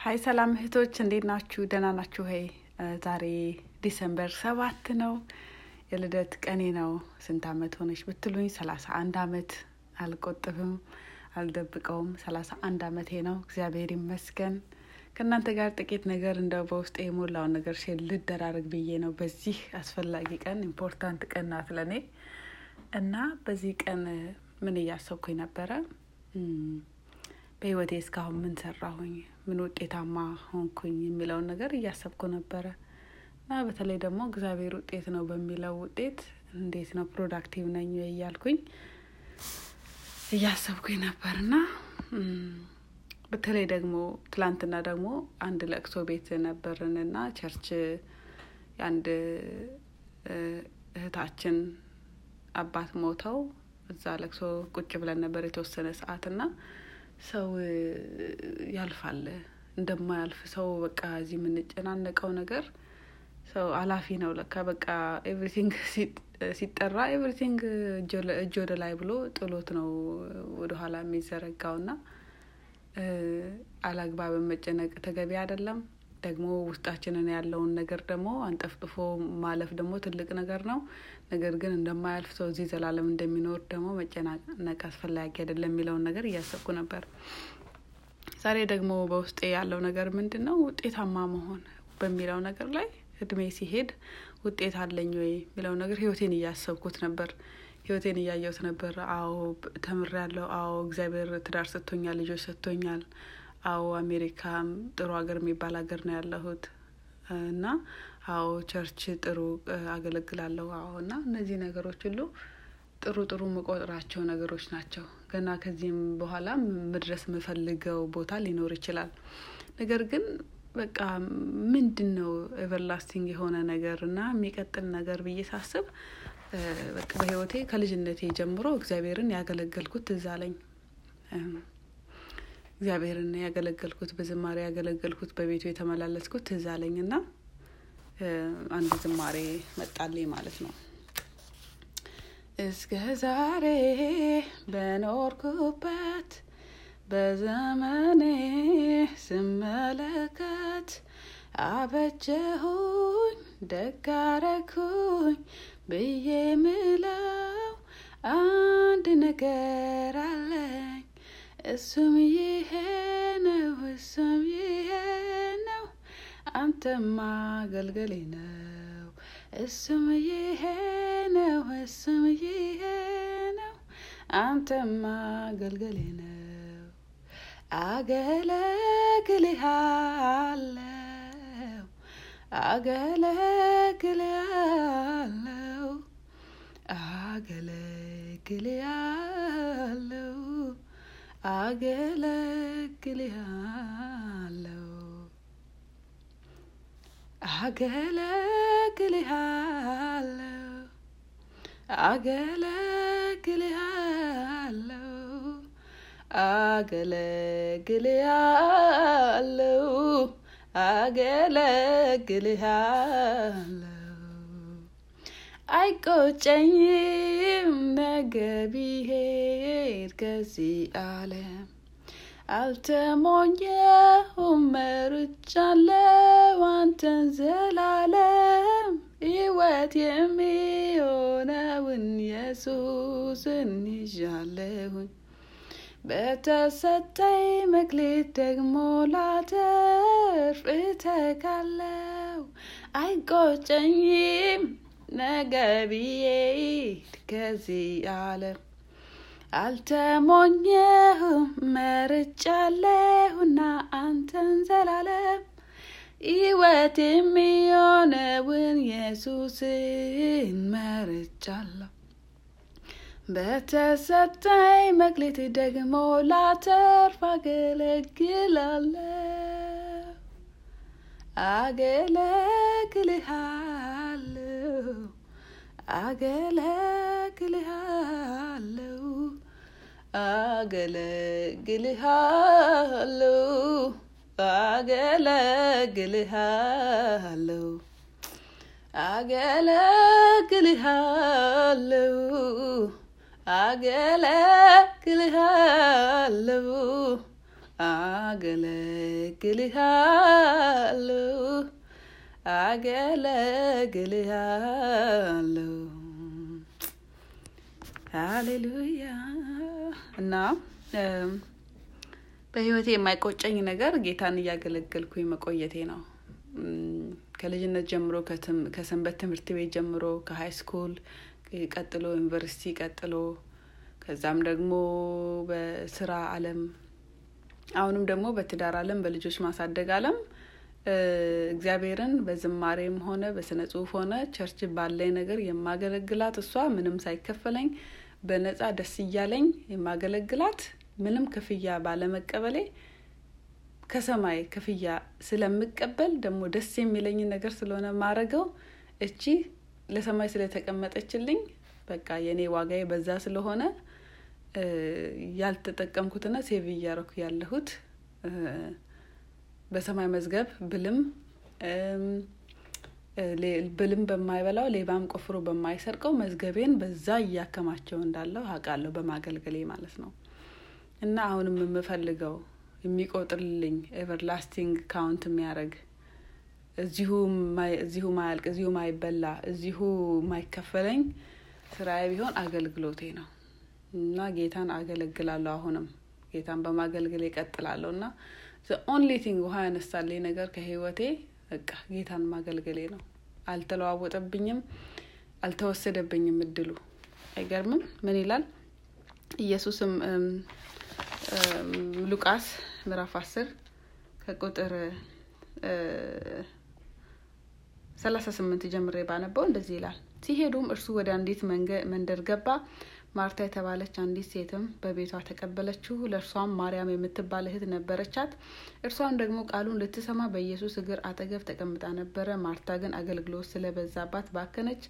Hi ሰላም እህቶች እንዴት ናችሁ? ደህና ናችሁ? Hi ዛሬ December ሰባት ነው። የልደት ቀኔ ነው። ስንት አመት ሆነች ብትሉኝ ሰላሳ አንድ አመት አልቆጥብም፣ አልደብቀውም። ሰላሳ አንድ አመቴ ነው። እግዚአብሔር ይመስገን። ከእናንተ ጋር ጥቂት ነገር እንደው በውስጤ የሞላውን ነገር share ልደራረግ ብዬ ነው። በዚህ አስፈላጊ ቀን important ቀን ናት ለእኔ እና በዚህ ቀን ምን እያሰብኩኝ ነበረ በህይወቴ እስካሁን ምን ሰራሁኝ፣ ምን ውጤታማ ሆንኩኝ የሚለውን ነገር እያሰብኩ ነበረ። እና በተለይ ደግሞ እግዚአብሔር ውጤት ነው በሚለው ውጤት እንዴት ነው productive ነኝ እያልኩኝ እያሰብኩኝ ነበር። እና በተለይ ደግሞ ትላንትና ደግሞ አንድ ለቅሶ ቤት ነበርን እና church የአንድ እህታችን አባት ሞተው እዛ ለቅሶ ቁጭ ብለን ነበር የተወሰነ ሰዓት እና ሰው ያልፋል። እንደማያልፍ ሰው በቃ እዚህ የምንጨናነቀው ነገር ሰው አላፊ ነው። ለካ በቃ everything ሲጠራ everything እጅ ወደ ላይ ብሎ ጥሎት ነው ወደኋላ የሚዘረጋው። ና አላግባብን መጨነቅ ተገቢ አይደለም። ደግሞ ውስጣችንን ያለውን ነገር ደግሞ አንጠፍጥፎ ማለፍ ደግሞ ትልቅ ነገር ነው። ነገር ግን እንደማያልፍ ሰው እዚህ ዘላለም እንደሚኖር ደግሞ መጨናነቅ አስፈላጊ አይደለም የሚለውን ነገር እያሰብኩ ነበር። ዛሬ ደግሞ በውስጤ ያለው ነገር ምንድን ነው? ውጤታማ መሆን በሚለው ነገር ላይ እድሜ ሲሄድ ውጤት አለኝ ወይ የሚለው ነገር ህይወቴን እያሰብኩት ነበር። ህይወቴን እያየሁት ነበር። አዎ ተምሬያለሁ። አዎ እግዚአብሔር ትዳር ሰጥቶኛል፣ ልጆች ሰጥቶኛል። አዎ አሜሪካም ጥሩ ሀገር የሚባል ሀገር ነው ያለሁት እና አዎ church ጥሩ አገለግላለሁ። አዎ እና እነዚህ ነገሮች ሁሉ ጥሩ ጥሩ የምቆጥራቸው ነገሮች ናቸው። ገና ከዚህም በኋላ መድረስ የምፈልገው ቦታ ሊኖር ይችላል። ነገር ግን በቃ ምንድን ነው everlasting የሆነ ነገር እና የሚቀጥል ነገር ብዬ ሳስብ በህይወቴ ከልጅነቴ ጀምሮ እግዚአብሔርን ያገለገልኩት ትዝ አለኝ። እግዚአብሔርን ያገለገልኩት በዝማሬ ያገለገልኩት በቤቱ የተመላለስኩት ትዝ አለኝ እና አንድ ዝማሬ መጣልኝ ማለት ነው። እስከ ዛሬ በኖርኩበት በዘመኔ ስመለከት አበጀሁኝ ደጋረኩኝ ብዬ ምለው አንድ ነገር እሱም ይሄ ነው፣ እሱም ይሄ ነው፣ አንተማ አገልገሌ ነው። እሱም ይሄ ነው፣ እሱም ይሄ ነው፣ አንተማ አገልገሌ ነው። አገለግልሃለው አገለግልሃለው አገለግልሃለው አገለግልሃለው አገለግልሃለው አገለግልሃለው አገለግልሃለው አይቆጨኝም። ነገ ቢሄድ ከዚህ ዓለም። አልተሞኘሁም መርጫለው አንተን ዘላለም። ሕይወት የሚሆነውን ኢየሱስን ይዣለሁኝ። በተሰጠኝ መክሊት ደግሞ ላተርፍ እተጋለው አይቆጨኝም ነገ ብሄድ ከዚህ ዓለም አልተሞኘሁም። መርጫለሁና አንተን ዘላለም ሕይወት የሚሆነውን ኢየሱስን መርጫለሁ። በተሰጠኝ መክሊት ደግሞ ላተርፍ አገለግላለሁ። አገለግልሃለሁ አገለግልሃለሁ አገለግልሃለሁ አገለግልሃለሁ አገለግልሃለሁ አገለግልሃለሁ አገለግልሃለሁ አገለግልሃለሁ። ሃሌሉያ! እና በህይወቴ የማይቆጨኝ ነገር ጌታን እያገለገልኩኝ መቆየቴ ነው። ከልጅነት ጀምሮ ከሰንበት ትምህርት ቤት ጀምሮ ከ high school ቀጥሎ ዩኒቨርሲቲ ቀጥሎ ከዛም ደግሞ በስራ አለም አሁንም ደግሞ በትዳር አለም በልጆች ማሳደግ አለም እግዚአብሔርን በዝማሬም ሆነ በስነ ጽሁፍ ሆነ church ባለኝ ነገር የማገለግላት እሷ ምንም ሳይከፈለኝ በነጻ ደስ እያለኝ የማገለግላት ምንም ክፍያ ባለመቀበሌ ከሰማይ ክፍያ ስለምቀበል ደግሞ ደስ የሚለኝ ነገር ስለሆነ ማረገው እቺ ለሰማይ ስለተቀመጠችልኝ በቃ የእኔ ዋጋዬ በዛ ስለሆነ ያልተጠቀምኩትና save እያረኩ ያለሁት በሰማይ መዝገብ ብልም በማይበላው ሌባም ቆፍሮ በማይሰርቀው መዝገቤን በዛ እያከማቸው እንዳለው አውቃለሁ በማገልገሌ ማለት ነው። እና አሁንም የምፈልገው የሚቆጥርልኝ everlasting count የሚያደርግ እዚሁ እዚሁ ማያልቅ እዚሁ ማይበላ እዚሁ ማይከፈለኝ ስራዬ ቢሆን አገልግሎቴ ነው። እና ጌታን አገለግላለሁ አሁንም። ጌታን በማገልገል እቀጥላለሁ እና only thing ውሃ ያነሳልኝ ነገር ከህይወቴ በቃ ጌታን ማገልገሌ ነው። አልተለዋወጠብኝም አልተወሰደብኝም እድሉ። አይገርምም? ምን ይላል? ኢየሱስም ሉቃስ ምዕራፍ አስር ከቁጥር ሰላሳ ስምንት ጀምሬ ባነበው እንደዚህ ይላል። ሲሄዱም እርሱ ወደ አንዲት መንደር ገባ ማርታ የተባለች አንዲት ሴትም በቤቷ ተቀበለችው። ለእርሷም ማርያም የምትባል እህት ነበረቻት። እርሷም ደግሞ ቃሉን ልትሰማ በኢየሱስ እግር አጠገብ ተቀምጣ ነበረ። ማርታ ግን አገልግሎት ስለበዛባት ባከነች።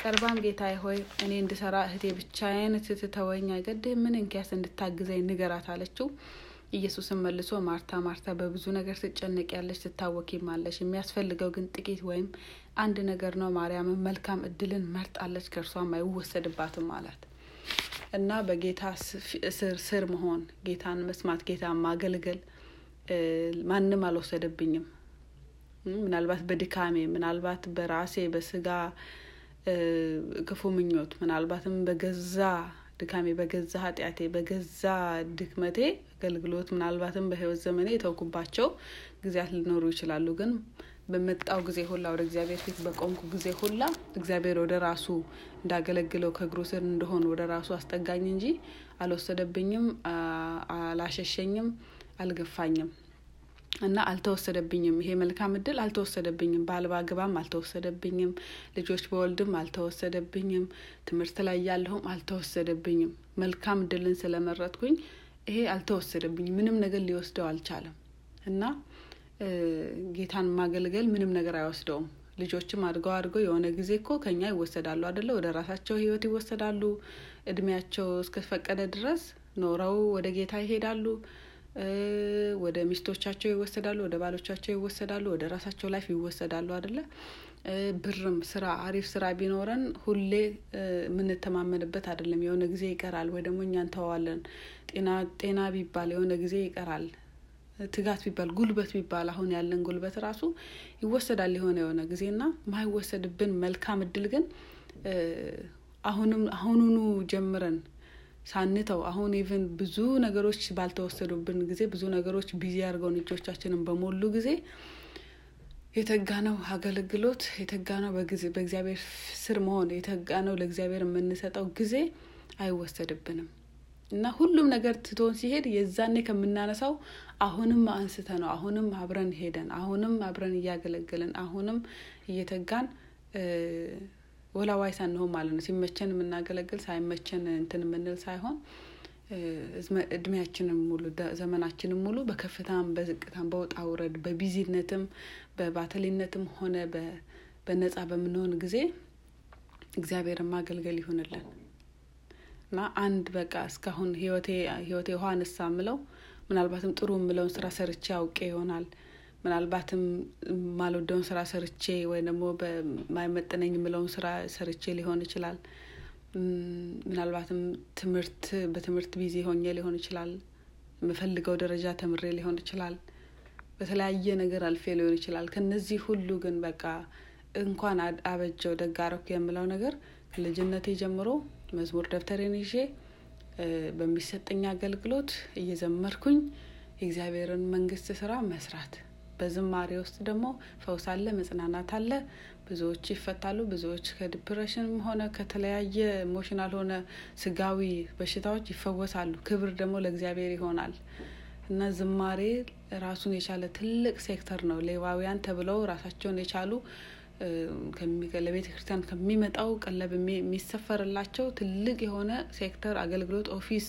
ቀርባም ጌታ ሆይ እኔ እንድሰራ እህቴ ብቻዬን ትትተወኝ አይገድህ ምን እንኪያስ እንድታግዘኝ ንገራት? አለችው። ኢየሱስም መልሶ ማርታ ማርታ በብዙ ነገር ትጨነቅ ያለች ትታወኪም አለች የሚያስፈልገው ግን ጥቂት ወይም አንድ ነገር ነው። ማርያምን መልካም እድልን መርጣለች ከእርሷም አይወሰድባትም አላት እና በጌታ ስር ስር መሆን ጌታን መስማት ጌታን ማገልገል ማንም አልወሰደብኝም። ምናልባት በድካሜ ምናልባት በራሴ በስጋ ክፉ ምኞት ምናልባትም በገዛ ድካሜ በገዛ ኃጢአቴ በገዛ ድክመቴ አገልግሎት ምናልባትም በህይወት ዘመኔ የተውኩባቸው ጊዜያት ሊኖሩ ይችላሉ። ግን በመጣው ጊዜ ሁላ ወደ እግዚአብሔር ፊት በቆምኩ ጊዜ ሁላ እግዚአብሔር ወደ ራሱ እንዳገለግለው ከእግሩ ስር እንደሆን ወደ ራሱ አስጠጋኝ እንጂ አልወሰደብኝም አላሸሸኝም አልገፋኝም እና አልተወሰደብኝም። ይሄ መልካም እድል አልተወሰደብኝም። በአልባ ግባም አልተወሰደብኝም። ልጆች በወልድም አልተወሰደብኝም። ትምህርት ላይ ያለሁም አልተወሰደብኝም። መልካም እድልን ስለመረጥኩኝ ይሄ አልተወሰደብኝም። ምንም ነገር ሊወስደው አልቻለም። እና ጌታን ማገልገል ምንም ነገር አይወስደውም። ልጆችም አድገው አድገው የሆነ ጊዜ እኮ ከኛ ይወሰዳሉ አደለ ወደ ራሳቸው ህይወት ይወሰዳሉ። እድሜያቸው እስከፈቀደ ድረስ ኖረው ወደ ጌታ ይሄዳሉ። ወደ ሚስቶቻቸው ይወሰዳሉ ወደ ባሎቻቸው ይወሰዳሉ ወደ ራሳቸው life ይወሰዳሉ አደለ ብርም ስራ አሪፍ ስራ ቢኖረን ሁሌ የምንተማመንበት አይደለም። የሆነ ጊዜ ይቀራል ወይ ደግሞ እኛ እንተዋለን ጤና ጤና ቢባል የሆነ ጊዜ ይቀራል ትጋት ቢባል ጉልበት ቢባል አሁን ያለን ጉልበት ራሱ ይወሰዳል የሆነ የሆነ ጊዜ እና ማይወሰድብን መልካም እድል ግን አሁንም አሁኑኑ ጀምረን ሳንተው አሁን even ብዙ ነገሮች ባልተወሰዱብን ጊዜ ብዙ ነገሮች busy አድርገውን እጆቻችንን በሞሉ ጊዜ የተጋንው አገልግሎት የተጋንው በእግዚአብሔር ስር መሆን የተጋንው ለእግዚአብሔር የምንሰጠው ጊዜ አይወሰድብንም እና ሁሉም ነገር ትቶን ሲሄድ የዛኔ ከምናነሳው አሁንም አንስተን ነው። አሁንም አብረን ሄደን አሁንም አብረን እያገለገልን አሁንም እየተጋን ወላዋይ ሳንሆን ማለት ነው። ሲመቸን የምናገለግል ሳይመቸን እንትን የምንል ሳይሆን እድሜያችንም ሙሉ ዘመናችንም ሙሉ በከፍታም በዝቅታም በውጣ ውረድ በቢዚነትም በባተሊነትም ሆነ በነጻ በምንሆን ጊዜ እግዚአብሔርን ማገልገል ይሆንልን እና አንድ በቃ እስካሁን ህይወቴ ህይወቴ ውሃ አነሳ ምለው ምናልባትም ጥሩ የምለውን ስራ ሰርቼ አውቄ ይሆናል። ምናልባትም ማልወደውን ስራ ሰርቼ ወይ ደግሞ በማይመጥነኝ የምለውን ስራ ሰርቼ ሊሆን ይችላል። ምናልባትም ትምህርት በትምህርት busy ሆኜ ሊሆን ይችላል። የምፈልገው ደረጃ ተምሬ ሊሆን ይችላል። በተለያየ ነገር አልፌ ሊሆን ይችላል። ከነዚህ ሁሉ ግን በቃ እንኳን አበጀው ደግ አረኩ የምለው ነገር ከልጅነቴ ጀምሮ መዝሙር ደብተሬን ይዤ በሚሰጠኝ አገልግሎት እየዘመርኩኝ የእግዚአብሔርን መንግስት ስራ መስራት። በዝማሬ ውስጥ ደግሞ ፈውስ አለ መጽናናት አለ ብዙዎች ይፈታሉ ብዙዎች ከ depression ም ሆነ ከተለያየ emotional ሆነ ስጋዊ በሽታዎች ይፈወሳሉ። ክብር ደግሞ ለእግዚአብሔር ይሆናል። እና ዝማሬ ራሱን የቻለ ትልቅ ሴክተር ነው። ሌዋውያን ተብለው ራሳቸውን የቻሉ ለቤተ ክርስቲያን ከሚመጣው ቀለብ የሚሰፈርላቸው ትልቅ የሆነ ሴክተር አገልግሎት office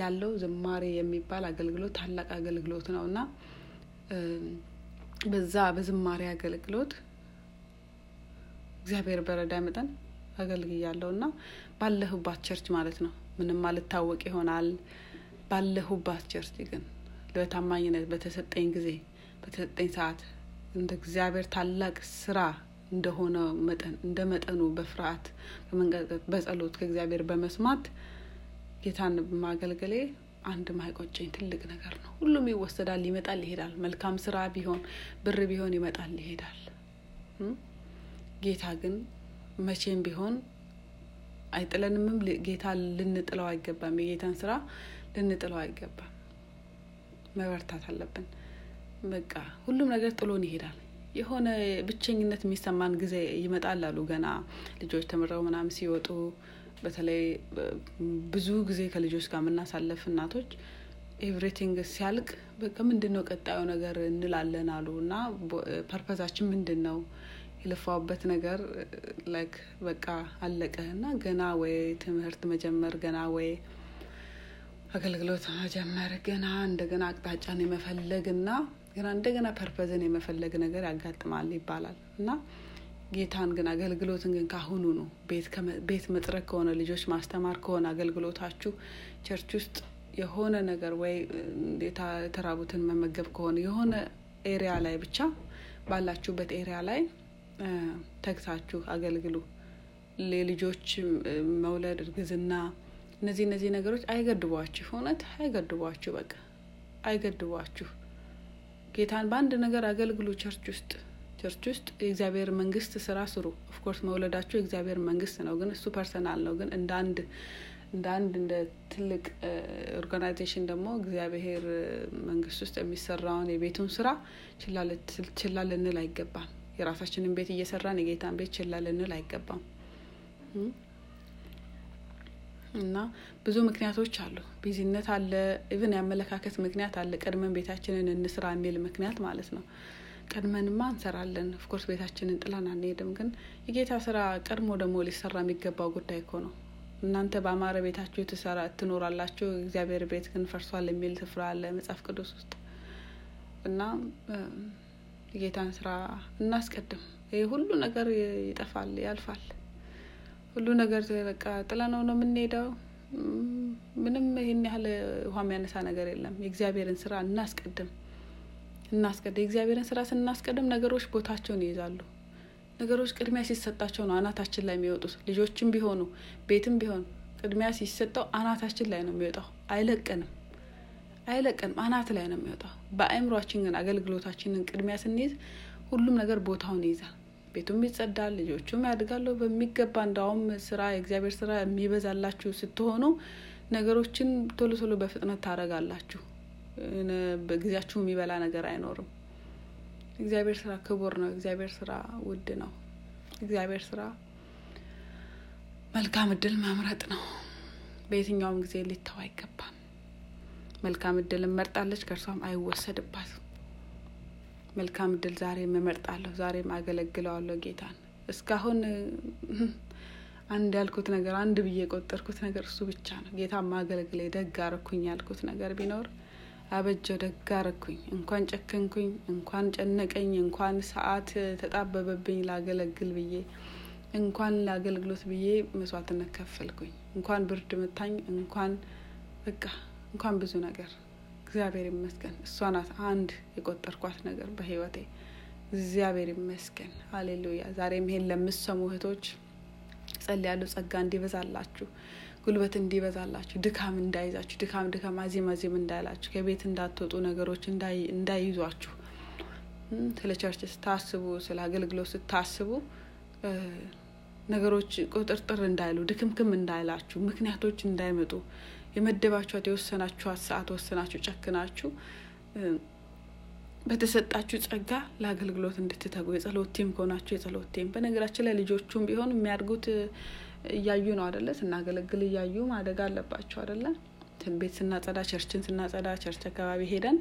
ያለው ዝማሬ የሚባል አገልግሎት ታላቅ አገልግሎት ነው። እና በዛ በዝማሬ አገልግሎት እግዚአብሔር በረዳ መጠን አገልግያለሁ። እና ባለሁባት church ማለት ነው። ምንም አልታወቅ ይሆናል። ባለሁባት church ግን በታማኝነት በተሰጠኝ ጊዜ በተሰጠኝ ሰዓት እንደ እግዚአብሔር ታላቅ ስራ እንደሆነ መጠን እንደ መጠኑ በፍርሃት በመንቀጥቀጥ በጸሎት ከእግዚአብሔር በመስማት ጌታን ማገልገሌ አንድ ማይቆጨኝ ትልቅ ነገር ነው። ሁሉም ይወሰዳል ይመጣል ይሄዳል። መልካም ስራ ቢሆን ብር ቢሆን ይመጣል ይሄዳል። ጌታ ግን መቼም ቢሆን አይጥለንምም። ጌታ ልንጥለው አይገባም። የጌታን ስራ ልንጥለው አይገባም። መበርታት አለብን። በቃ ሁሉም ነገር ጥሎን ይሄዳል የሆነ ብቸኝነት የሚሰማን ጊዜ ይመጣል አሉ። ገና ልጆች ተምረው ምናምን ሲወጡ በተለይ ብዙ ጊዜ ከልጆች ጋር የምናሳልፍ እናቶች everything ሲያልቅ በቃ ምንድን ነው ቀጣዩ ነገር እንላለን አሉ። እና purpose ኣችን ምንድን ነው የለፋሁበት ነገር like በቃ አለቀ። እና ገና ወይ ትምህርት መጀመር ገና ወይ አገልግሎት መጀመር ገና እንደገና አቅጣጫን የመፈለግ እና ገና እንደገና purpose ን የመፈለግ ነገር ያጋጥማል ይባላል። እና ጌታን ግን አገልግሎትን ግን ካሁኑ ነው። ቤት መጥረግ ከሆነ ልጆች ማስተማር ከሆነ አገልግሎታችሁ church ውስጥ የሆነ ነገር ወይ የተራቡትን መመገብ ከሆነ የሆነ area ላይ ብቻ ባላችሁበት area ላይ ተግታችሁ አገልግሉ። የልጆች መውለድ እርግዝና እነዚህ እነዚህ ነገሮች አይገድቧችሁ። እውነት አይገድቧችሁ በቃ አይገድቧችሁ ጌታን በአንድ ነገር አገልግሉ church ውስጥ። church ውስጥ የእግዚአብሔር መንግስት ስራ ስሩ። of course መውለዳችሁ የእግዚአብሔር መንግስት ነው ግን እሱ personal ነው። ግን እንደ አንድ እንደ አንድ እንደ ትልቅ organization ደግሞ እግዚአብሔር መንግስት ውስጥ የሚሰራውን የቤቱን ስራ ችላ ልንል አይገባም። የራሳችንን ቤት እየሰራን የጌታን ቤት ችላ ልንል አይገባም እና ብዙ ምክንያቶች አሉ። busy ነት አለ even የአመለካከት ምክንያት አለ። ቀድመን ቤታችንን እንስራ የሚል ምክንያት ማለት ነው። ቀድመንማ እንሰራለን። of course ቤታችንን ጥለን አንሄድም። ግን የጌታ ስራ ቀድሞ ደግሞ ሊሰራ የሚገባው ጉዳይ እኮ ነው። እናንተ በአማረ ቤታችሁ ትሰራ ትኖራላችሁ። እግዚአብሔር ቤት ግን ፈርሷል የሚል ስፍራ አለ መጽሐፍ ቅዱስ ውስጥ። እና የጌታን ስራ እናስቀድም። ይህ ሁሉ ነገር ይጠፋል ያልፋል ሁሉ ነገር በቃ ጥለነው ነው የምንሄደው። ምንም ይህን ያህል ውሃ የሚያነሳ ነገር የለም። የእግዚአብሔርን ስራ እናስቀድም። እናስቀድም የእግዚአብሔርን ስራ ስናስቀድም ነገሮች ቦታቸውን ይይዛሉ። ነገሮች ቅድሚያ ሲሰጣቸው ነው አናታችን ላይ የሚወጡት። ልጆችም ቢሆኑ ቤትም ቢሆን ቅድሚያ ሲሰጠው አናታችን ላይ ነው የሚወጣው። አይለቀንም አይለቀንም አናት ላይ ነው የሚወጣው። በአእምሯችን ግን አገልግሎታችንን ቅድሚያ ስንይዝ ሁሉም ነገር ቦታውን ይይዛል ቤቱም ይጸዳል ልጆቹም ያድጋሉ። በሚገባ እንዳውም ስራ የእግዚአብሔር ስራ የሚበዛላችሁ ስትሆኑ ነገሮችን ቶሎ ቶሎ በፍጥነት ታረጋላችሁ በጊዜያችሁ የሚበላ ነገር አይኖርም። እግዚአብሔር ስራ ክቡር ነው። እግዚአብሔር ስራ ውድ ነው። እግዚአብሔር ስራ መልካም እድል መምረጥ ነው። በየትኛውም ጊዜ ሊተው አይገባም። መልካም እድል እመርጣለች ከእርሷም አይወሰድባትም መልካም እድል ዛሬም እመርጣለሁ ዛሬም አገለግለዋለሁ ጌታን። እስካሁን አንድ ያልኩት ነገር አንድ ብዬ የቆጠርኩት ነገር እሱ ብቻ ነው። ጌታ ማገልግለ ደግ አረኩኝ ያልኩት ነገር ቢኖር አበጀው ደግ አረኩኝ። እንኳን ጨከንኩኝ እንኳን ጨነቀኝ እንኳን ሰዓት ተጣበበብኝ ላገለግል ብዬ እንኳን ለአገልግሎት ብዬ መስዋዕትነት ከፈልኩኝ። እንኳን ብርድ መታኝ እንኳን በቃ እንኳን ብዙ ነገር እግዚአብሔር ይመስገን። እሷ ናት አንድ የቆጠርኳት ነገር በህይወቴ። እግዚአብሔር ይመስገን። ሀሌሉያ ዛሬም ይሄን ለምሰሙ እህቶች ጸልያለሁ። ጸጋ እንዲበዛላችሁ ጉልበት እንዲበዛላችሁ፣ ድካም እንዳይዛችሁ፣ ድካም ድካም አዚም አዚም እንዳይላችሁ፣ ከቤት እንዳትወጡ ነገሮች እንዳይዟችሁ፣ ስለ church ስታስቡ፣ ስለ አገልግሎት ስታስቡ ነገሮች ቁጥርጥር እንዳይሉ፣ ድክምክም እንዳይላችሁ፣ ምክንያቶች እንዳይመጡ የመደባችኋት የወሰናችኋት ሰዓት ወሰናችሁ ጨክናችሁ በተሰጣችሁ ጸጋ ለአገልግሎት እንድትተጉ የጸሎት team ከሆናችሁ የጸሎት team። በነገራችን ላይ ልጆቹም ቢሆን የሚያድጉት እያዩ ነው አደለ? ስናገለግል እያዩ ማደግ አለባቸው አደለ? ቤት ስናጸዳ፣ church ን ስናጸዳ፣ church አካባቢ ሄደን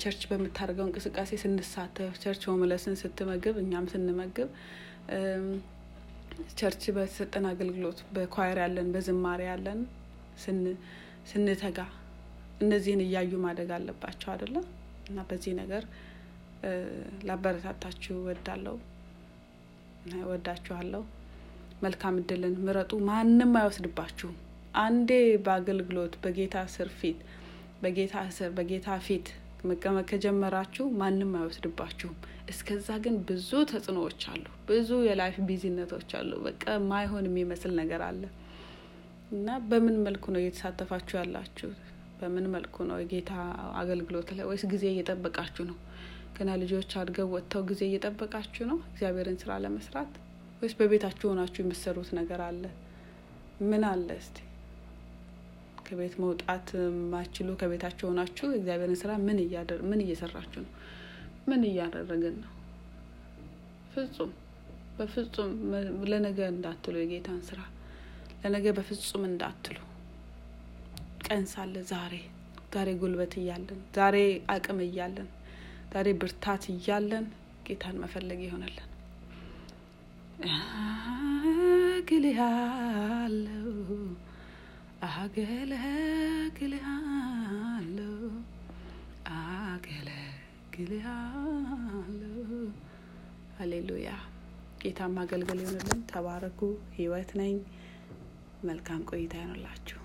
church በምታደርገው እንቅስቃሴ ስንሳተፍ፣ church homeless ን ስትመግብ፣ እኛም ስንመግብ፣ church በተሰጠን አገልግሎት በ choir ያለን በዝማሬ ያለን ስንተጋ እነዚህን እያዩ ማደግ አለባቸው አደለም? እና በዚህ ነገር ላበረታታችሁ እወዳለሁ እወዳችኋለሁ። መልካም እድልን ምረጡ። ማንም አይወስድባችሁም። አንዴ በአገልግሎት በጌታ ስር ፊት በጌታ ስር በጌታ ፊት መቀመጥ ከጀመራችሁ ማንም አይወስድባችሁም። እስከዛ ግን ብዙ ተጽዕኖዎች አሉ። ብዙ የላይፍ ቢዚነቶች አሉ። በቃ ማይሆን የሚመስል ነገር አለ እና በምን መልኩ ነው እየተሳተፋችሁ ያላችሁት? በምን መልኩ ነው የጌታ አገልግሎት ላይ ወይስ ጊዜ እየጠበቃችሁ ነው? ገና ልጆች አድገው ወጥተው ጊዜ እየጠበቃችሁ ነው እግዚአብሔርን ስራ ለመስራት ወይስ በቤታችሁ ሆናችሁ የምትሰሩት ነገር አለ? ምን አለ እስቲ ከቤት መውጣት ማችሉ ከቤታችሁ ሆናችሁ እግዚአብሔርን ስራ ምን ምን እየሰራችሁ ነው? ምን እያደረግን ነው? ፍጹም በፍጹም ለነገ እንዳትሉ የጌታን ስራ ለነገ በፍጹም እንዳትሉ ቀን ሳለ ዛሬ ዛሬ ጉልበት እያለን ዛሬ አቅም እያለን ዛሬ ብርታት እያለን ጌታን መፈለግ ይሆነልን። አገለግልሃለሁ አገለግልሃለሁ አገለግልሃለሁ። ሀሌሉያ። ጌታ ማገልገል ይሆንልን። ተባረኩ። ህይወት ነኝ። መልካም ቆይታ ይሆንላችሁ።